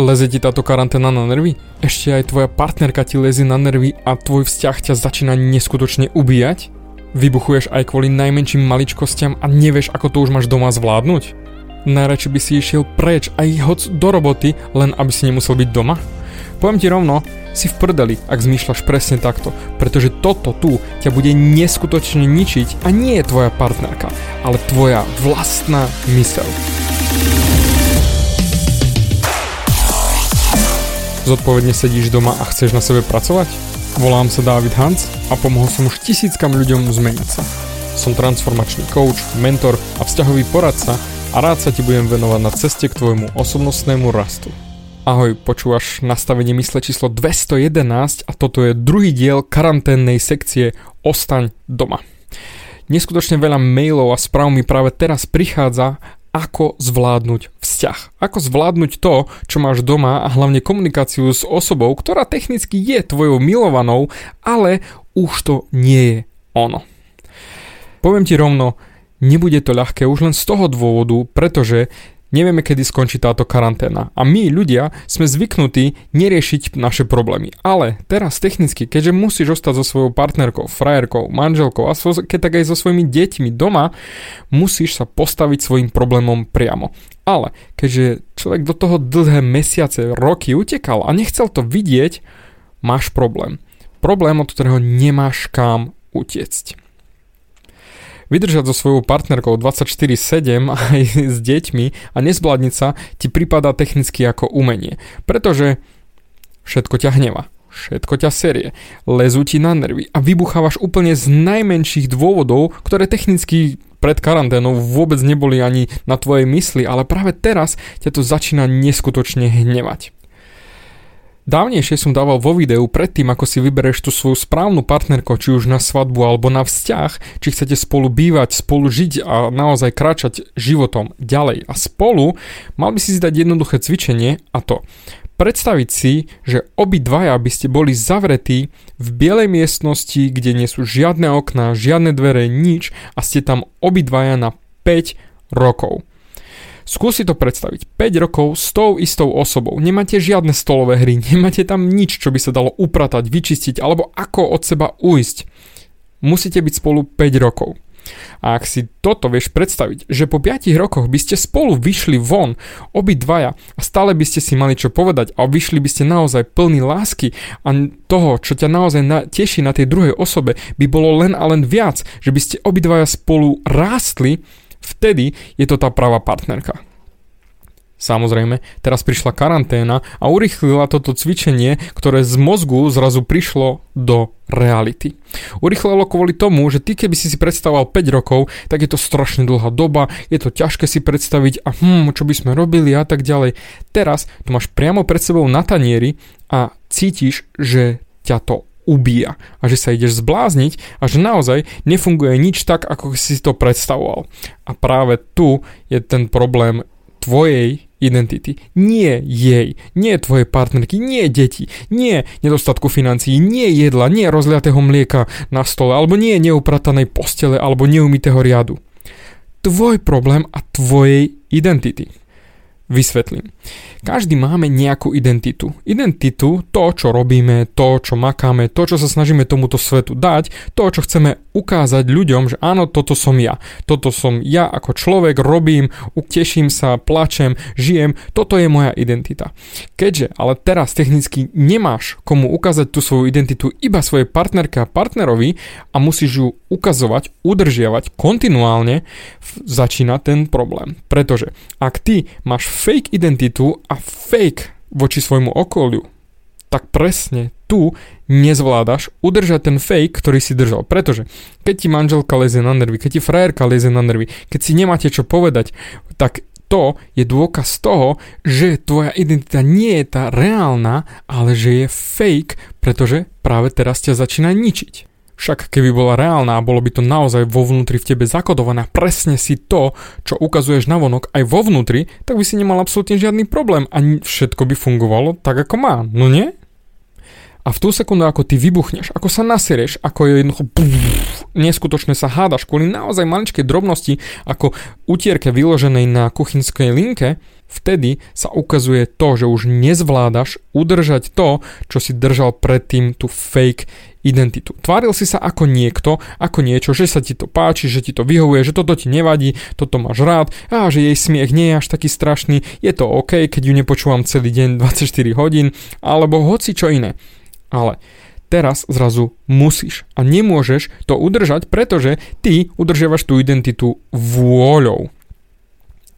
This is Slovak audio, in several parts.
Leze ti táto karanténa na nervy? Ešte aj tvoja partnerka ti lezie na nervy a tvoj vzťah ťa začína neskutočne ubíjať? Vybuchuješ aj kvôli najmenším maličkostiam a nevieš, ako to už máš doma zvládnuť? Najradšej by si išiel preč aj hoc do roboty, len aby si nemusel byť doma? Poviem ti rovno, si v prdeli, ak zmýšľaš presne takto, pretože toto tu ťa bude neskutočne ničiť a nie je tvoja partnerka, ale tvoja vlastná myseľ. Zodpovedne sedíš doma a chceš na sebe pracovať? Volám sa David Hans a pomohol som už tisíckam ľuďom zmeniť sa. Som transformačný coach, mentor a vzťahový poradca a rád sa ti budem venovať na ceste k tvojmu osobnostnému rastu. Ahoj, počúvaš nastavenie mysle číslo 211 a toto je druhý diel karanténnej sekcie Ostaň doma. Neskutočne veľa mailov a správ mi práve teraz prichádza, ako zvládnuť vzťah. Ako zvládnuť to, čo máš doma a hlavne komunikáciu s osobou, ktorá technicky je tvojou milovanou, ale už to nie je ono. Poviem ti rovno, nebude to ľahké už len z toho dôvodu, pretože Nevieme, kedy skončí táto karanténa. A my, ľudia, sme zvyknutí neriešiť naše problémy. Ale teraz technicky, keďže musíš ostať so svojou partnerkou, frajerkou, manželkou a so, keď tak aj so svojimi deťmi doma, musíš sa postaviť svojim problémom priamo. Ale keďže človek do toho dlhé mesiace, roky utekal a nechcel to vidieť, máš problém. Problém, od ktorého nemáš kam utiecť. Vydržať so svojou partnerkou 24-7 aj s deťmi a nezbladniť sa ti prípada technicky ako umenie. Pretože všetko ťa hneva. Všetko ťa serie, lezú ti na nervy a vybuchávaš úplne z najmenších dôvodov, ktoré technicky pred karanténou vôbec neboli ani na tvojej mysli, ale práve teraz ťa to začína neskutočne hnevať. Dávnejšie som dával vo videu predtým, ako si vybereš tú svoju správnu partnerku, či už na svadbu alebo na vzťah, či chcete spolu bývať, spolu žiť a naozaj kráčať životom ďalej. A spolu mal by si si dať jednoduché cvičenie a to predstaviť si, že obidvaja by ste boli zavretí v bielej miestnosti, kde nie sú žiadne okná, žiadne dvere, nič a ste tam obidvaja na 5 rokov. Skúsi to predstaviť. 5 rokov s tou istou osobou. Nemáte žiadne stolové hry, nemáte tam nič, čo by sa dalo upratať, vyčistiť alebo ako od seba uísť. Musíte byť spolu 5 rokov. A ak si toto vieš predstaviť, že po 5 rokoch by ste spolu vyšli von, obidvaja, a stále by ste si mali čo povedať a vyšli by ste naozaj plný lásky a toho, čo ťa naozaj na, teší na tej druhej osobe, by bolo len a len viac, že by ste obidvaja spolu rástli, vtedy je to tá pravá partnerka. Samozrejme, teraz prišla karanténa a urychlila toto cvičenie, ktoré z mozgu zrazu prišlo do reality. Urychlilo kvôli tomu, že ty keby si si predstavoval 5 rokov, tak je to strašne dlhá doba, je to ťažké si predstaviť a hm, čo by sme robili a tak ďalej. Teraz to máš priamo pred sebou na tanieri a cítiš, že ťa to ubíja a že sa ideš zblázniť a že naozaj nefunguje nič tak, ako si to predstavoval. A práve tu je ten problém tvojej identity. Nie jej, nie tvojej partnerky, nie deti, nie nedostatku financií, nie jedla, nie rozliatého mlieka na stole, alebo nie neupratanej postele, alebo neumytého riadu. Tvoj problém a tvojej identity. Vysvetlím. Každý máme nejakú identitu. Identitu, to, čo robíme, to, čo makáme, to, čo sa snažíme tomuto svetu dať, to, čo chceme ukázať ľuďom, že áno, toto som ja. Toto som ja ako človek, robím, teším sa, plačem, žijem, toto je moja identita. Keďže ale teraz technicky nemáš komu ukázať tú svoju identitu iba svojej partnerke a partnerovi a musíš ju ukazovať, udržiavať kontinuálne, začína ten problém. Pretože ak ty máš fake identitu a fake voči svojmu okoliu, tak presne tu nezvládaš udržať ten fake, ktorý si držal. Pretože keď ti manželka lezie na nervy, keď ti frajerka lezie na nervy, keď si nemáte čo povedať, tak to je dôkaz toho, že tvoja identita nie je tá reálna, ale že je fake, pretože práve teraz ťa začína ničiť. Však keby bola reálna a bolo by to naozaj vo vnútri v tebe zakodované presne si to, čo ukazuješ na vonok aj vo vnútri, tak by si nemal absolútne žiadny problém a všetko by fungovalo tak, ako má, no nie? A v tú sekundu, ako ty vybuchneš, ako sa naserieš, ako je jednoducho pff, neskutočne sa hádaš kvôli naozaj maličkej drobnosti, ako utierke vyloženej na kuchynskej linke, vtedy sa ukazuje to, že už nezvládaš udržať to, čo si držal predtým, tú fake identitu. Tváril si sa ako niekto, ako niečo, že sa ti to páči, že ti to vyhovuje, že toto ti nevadí, toto máš rád, a že jej smiech nie je až taký strašný, je to OK, keď ju nepočúvam celý deň 24 hodín, alebo hoci čo iné. Ale teraz zrazu musíš a nemôžeš to udržať, pretože ty udržiavaš tú identitu vôľou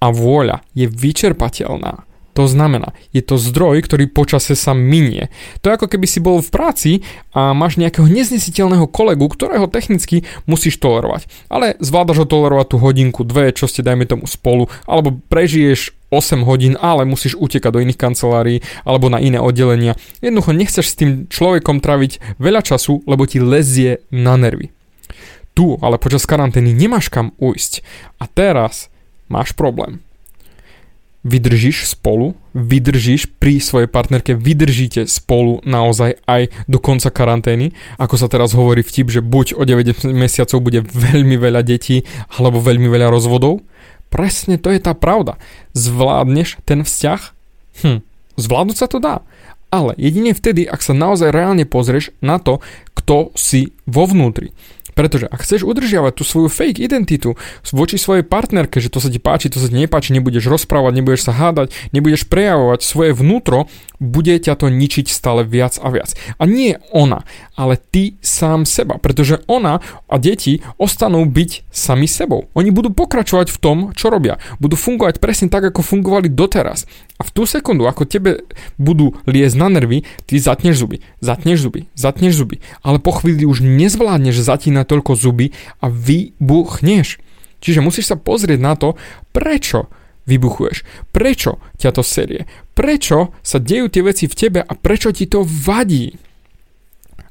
a vôľa je vyčerpateľná. To znamená, je to zdroj, ktorý počase sa minie. To je ako keby si bol v práci a máš nejakého neznesiteľného kolegu, ktorého technicky musíš tolerovať. Ale zvládaš ho tolerovať tú hodinku, dve, čo ste dajme tomu spolu, alebo prežiješ 8 hodín, ale musíš utekať do iných kancelárií alebo na iné oddelenia. Jednoducho nechceš s tým človekom traviť veľa času, lebo ti lezie na nervy. Tu ale počas karantény nemáš kam ujsť. A teraz máš problém. Vydržíš spolu, vydržíš pri svojej partnerke, vydržíte spolu naozaj aj do konca karantény, ako sa teraz hovorí vtip, že buď o 9 mesiacov bude veľmi veľa detí, alebo veľmi veľa rozvodov. Presne to je tá pravda. Zvládneš ten vzťah? Hm, zvládnuť sa to dá. Ale jedine vtedy, ak sa naozaj reálne pozrieš na to, kto si vo vnútri. Pretože ak chceš udržiavať tú svoju fake identitu voči svojej partnerke, že to sa ti páči, to sa ti nepáči, nebudeš rozprávať, nebudeš sa hádať, nebudeš prejavovať svoje vnútro, bude ťa to ničiť stále viac a viac. A nie ona, ale ty sám seba, pretože ona a deti ostanú byť sami sebou. Oni budú pokračovať v tom, čo robia. Budú fungovať presne tak, ako fungovali doteraz. A v tú sekundu, ako tebe budú liezť na nervy, ty zatneš zuby, zatneš zuby, zatneš zuby. Ale po chvíli už nezvládneš zatínať toľko zuby a vybuchneš. Čiže musíš sa pozrieť na to, prečo vybuchuješ, prečo ťa to serie, prečo sa dejú tie veci v tebe a prečo ti to vadí.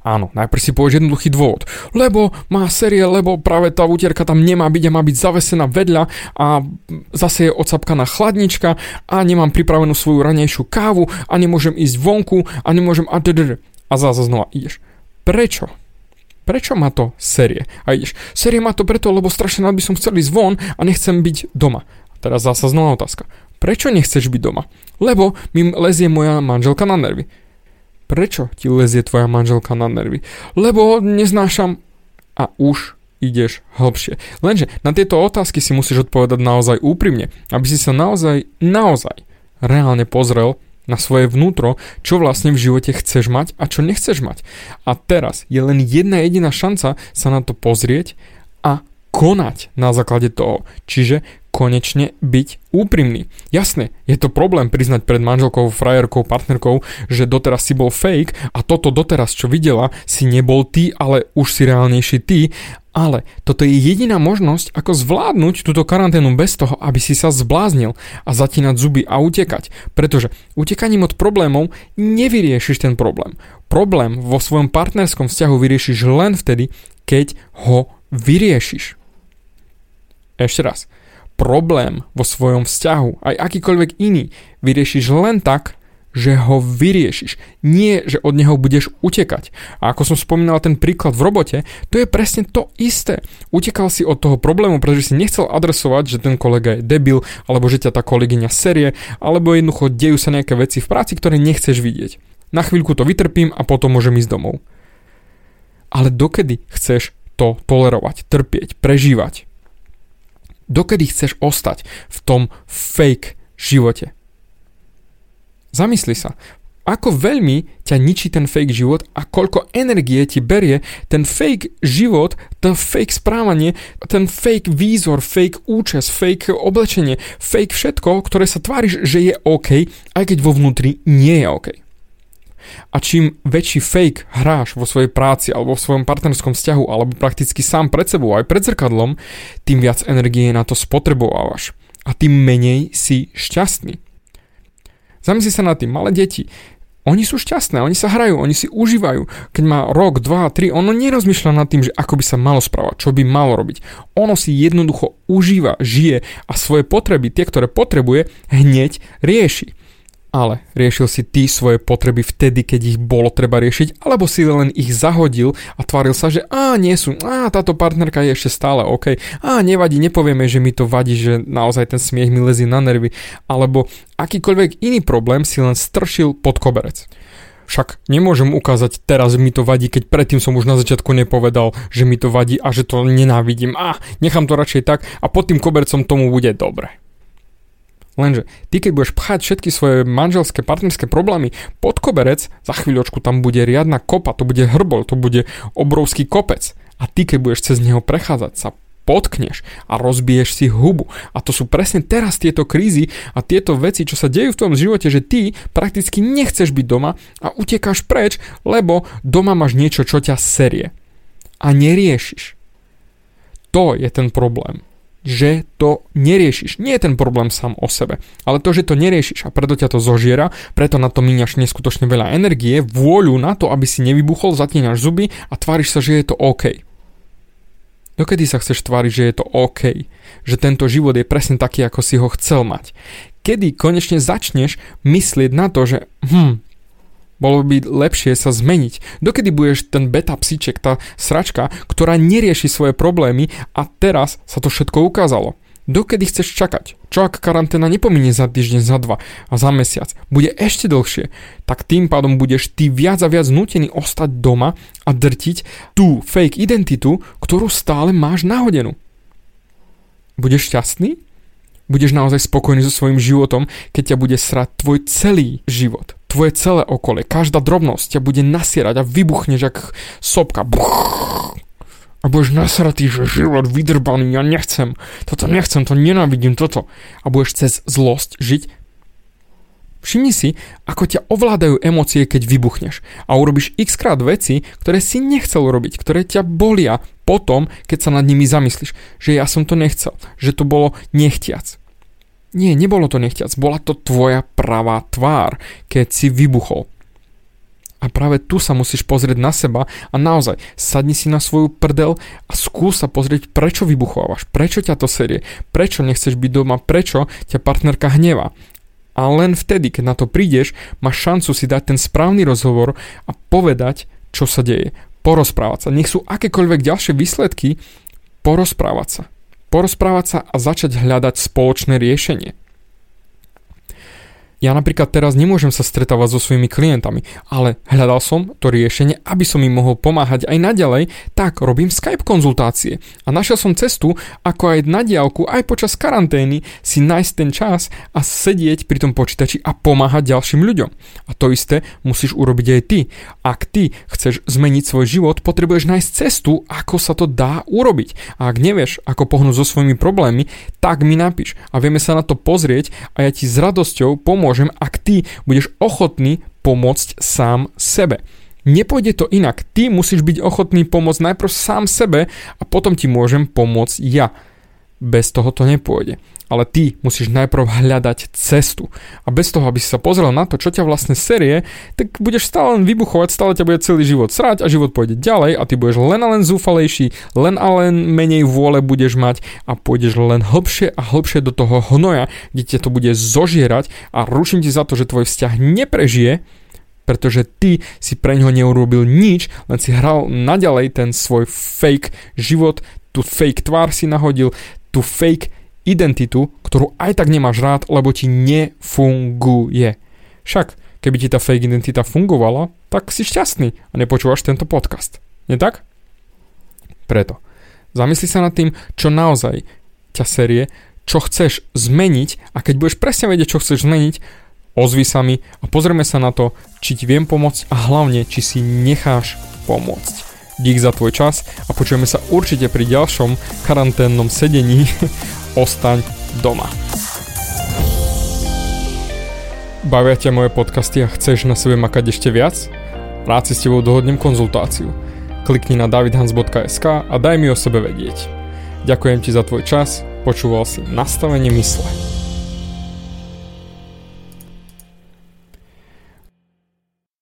Áno, najprv si povieš jednoduchý dôvod. Lebo má série, lebo práve tá úterka tam nemá byť a má byť zavesená vedľa a zase je odsapkaná chladnička a nemám pripravenú svoju ranejšiu kávu a nemôžem ísť vonku a nemôžem a a zase znova ideš. Prečo? Prečo má to série? A ideš, série má to preto, lebo strašne rád by som chcel ísť von a nechcem byť doma. Teraz zase znova otázka. Prečo nechceš byť doma? Lebo mi lezie moja manželka na nervy. Prečo ti lezie tvoja manželka na nervy? Lebo neznášam a už ideš hlbšie. Lenže na tieto otázky si musíš odpovedať naozaj úprimne, aby si sa naozaj, naozaj reálne pozrel na svoje vnútro, čo vlastne v živote chceš mať a čo nechceš mať. A teraz je len jedna jediná šanca sa na to pozrieť a konať na základe toho. Čiže konečne byť úprimný. Jasné, je to problém priznať pred manželkou, frajerkou, partnerkou, že doteraz si bol fake a toto doteraz, čo videla, si nebol ty, ale už si reálnejší ty, ale toto je jediná možnosť, ako zvládnuť túto karanténu bez toho, aby si sa zbláznil a zatínať zuby a utekať. Pretože utekaním od problémov nevyriešiš ten problém. Problém vo svojom partnerskom vzťahu vyriešiš len vtedy, keď ho vyriešiš. Ešte raz problém vo svojom vzťahu, aj akýkoľvek iný, vyriešiš len tak, že ho vyriešiš. Nie, že od neho budeš utekať. A ako som spomínal ten príklad v robote, to je presne to isté. Utekal si od toho problému, pretože si nechcel adresovať, že ten kolega je debil, alebo že ťa tá kolegyňa serie, alebo jednoducho dejú sa nejaké veci v práci, ktoré nechceš vidieť. Na chvíľku to vytrpím a potom môžem ísť domov. Ale dokedy chceš to tolerovať, trpieť, prežívať? Dokedy chceš ostať v tom fake živote? Zamysli sa, ako veľmi ťa ničí ten fake život a koľko energie ti berie ten fake život, ten fake správanie, ten fake výzor, fake účes, fake oblečenie, fake všetko, ktoré sa tváriš, že je OK, aj keď vo vnútri nie je OK. A čím väčší fake hráš vo svojej práci alebo v svojom partnerskom vzťahu alebo prakticky sám pred sebou aj pred zrkadlom, tým viac energie na to spotrebovávaš. A tým menej si šťastný. Zamysli sa na tým, malé deti, oni sú šťastné, oni sa hrajú, oni si užívajú. Keď má rok, dva, tri, ono nerozmýšľa nad tým, že ako by sa malo správať, čo by malo robiť. Ono si jednoducho užíva, žije a svoje potreby, tie, ktoré potrebuje, hneď rieši. Ale riešil si ty svoje potreby vtedy, keď ich bolo treba riešiť, alebo si len ich zahodil a tváril sa, že á, nie sú, á, táto partnerka je ešte stále OK, á, nevadí, nepovieme, že mi to vadí, že naozaj ten smiech mi lezie na nervy, alebo akýkoľvek iný problém si len stršil pod koberec. Však nemôžem ukázať teraz mi to vadí, keď predtým som už na začiatku nepovedal, že mi to vadí a že to nenávidím. A nechám to radšej tak a pod tým kobercom tomu bude dobre. Lenže ty keď budeš pchať všetky svoje manželské, partnerské problémy pod koberec, za chvíľočku tam bude riadna kopa, to bude hrbol, to bude obrovský kopec. A ty keď budeš cez neho prechádzať, sa potkneš a rozbiješ si hubu. A to sú presne teraz tieto krízy a tieto veci, čo sa dejú v tom živote, že ty prakticky nechceš byť doma a utekáš preč, lebo doma máš niečo, čo ťa serie. A neriešiš. To je ten problém že to neriešiš. Nie je ten problém sám o sebe, ale to, že to neriešiš a preto ťa to zožiera, preto na to míňaš neskutočne veľa energie, vôľu na to, aby si nevybuchol, zatínaš zuby a tváriš sa, že je to OK. Dokedy sa chceš tváriť, že je to OK, že tento život je presne taký, ako si ho chcel mať? Kedy konečne začneš myslieť na to, že hm, bolo by lepšie sa zmeniť. Dokedy budeš ten beta psíček, tá sračka, ktorá nerieši svoje problémy a teraz sa to všetko ukázalo. Dokedy chceš čakať? Čo ak karanténa nepominie za týždeň, za dva a za mesiac? Bude ešte dlhšie. Tak tým pádom budeš ty viac a viac nutený ostať doma a drtiť tú fake identitu, ktorú stále máš nahodenú. Budeš šťastný? Budeš naozaj spokojný so svojím životom, keď ťa bude srať tvoj celý život tvoje celé okolie, každá drobnosť ťa bude nasierať a vybuchneš jak sopka. A budeš nasratý, že život vydrbaný, ja nechcem, toto nechcem, to nenávidím, toto. A budeš cez zlosť žiť. Všimni si, ako ťa ovládajú emócie, keď vybuchneš a urobíš x krát veci, ktoré si nechcel urobiť, ktoré ťa bolia potom, keď sa nad nimi zamyslíš, že ja som to nechcel, že to bolo nechtiac. Nie, nebolo to nechťac, bola to tvoja pravá tvár, keď si vybuchol. A práve tu sa musíš pozrieť na seba a naozaj sadni si na svoju prdel a skús sa pozrieť, prečo vybuchovávaš, prečo ťa to serie, prečo nechceš byť doma, prečo ťa partnerka hneva. A len vtedy, keď na to prídeš, máš šancu si dať ten správny rozhovor a povedať, čo sa deje. Porozprávať sa. Nech sú akékoľvek ďalšie výsledky, porozprávať sa porozprávať sa a začať hľadať spoločné riešenie. Ja napríklad teraz nemôžem sa stretávať so svojimi klientami, ale hľadal som to riešenie, aby som im mohol pomáhať aj naďalej, tak robím Skype konzultácie. A našiel som cestu, ako aj na diálku, aj počas karantény si nájsť ten čas a sedieť pri tom počítači a pomáhať ďalším ľuďom. A to isté musíš urobiť aj ty. Ak ty chceš zmeniť svoj život, potrebuješ nájsť cestu, ako sa to dá urobiť. A ak nevieš, ako pohnúť so svojimi problémmi, tak mi napíš a vieme sa na to pozrieť a ja ti s radosťou pomôžem pomôžem, ak ty budeš ochotný pomôcť sám sebe. Nepôjde to inak. Ty musíš byť ochotný pomôcť najprv sám sebe a potom ti môžem pomôcť ja. Bez toho to nepôjde ale ty musíš najprv hľadať cestu. A bez toho, aby si sa pozrel na to, čo ťa vlastne serie, tak budeš stále len vybuchovať, stále ťa bude celý život srať a život pôjde ďalej a ty budeš len a len zúfalejší, len a len menej vôle budeš mať a pôjdeš len hlbšie a hlbšie do toho hnoja, kde ťa to bude zožierať a ruším ti za to, že tvoj vzťah neprežije, pretože ty si pre ňoho neurobil nič, len si hral naďalej ten svoj fake život, tú fake tvár si nahodil, tú fake identitu, ktorú aj tak nemáš rád, lebo ti nefunguje. Však, keby ti tá fake identita fungovala, tak si šťastný a nepočúvaš tento podcast. Nie tak? Preto. Zamysli sa nad tým, čo naozaj ťa série, čo chceš zmeniť a keď budeš presne vedieť, čo chceš zmeniť, ozvi sa mi a pozrieme sa na to, či ti viem pomôcť a hlavne, či si necháš pomôcť. Dík za tvoj čas a počujeme sa určite pri ďalšom karanténnom sedení Ostaň doma. Bavia ťa moje podcasty a chceš na sebe makať ešte viac? Rád si s tebou dohodnem konzultáciu. Klikni na davidhans.sk a daj mi o sebe vedieť. Ďakujem ti za tvoj čas, počúval si nastavenie mysle.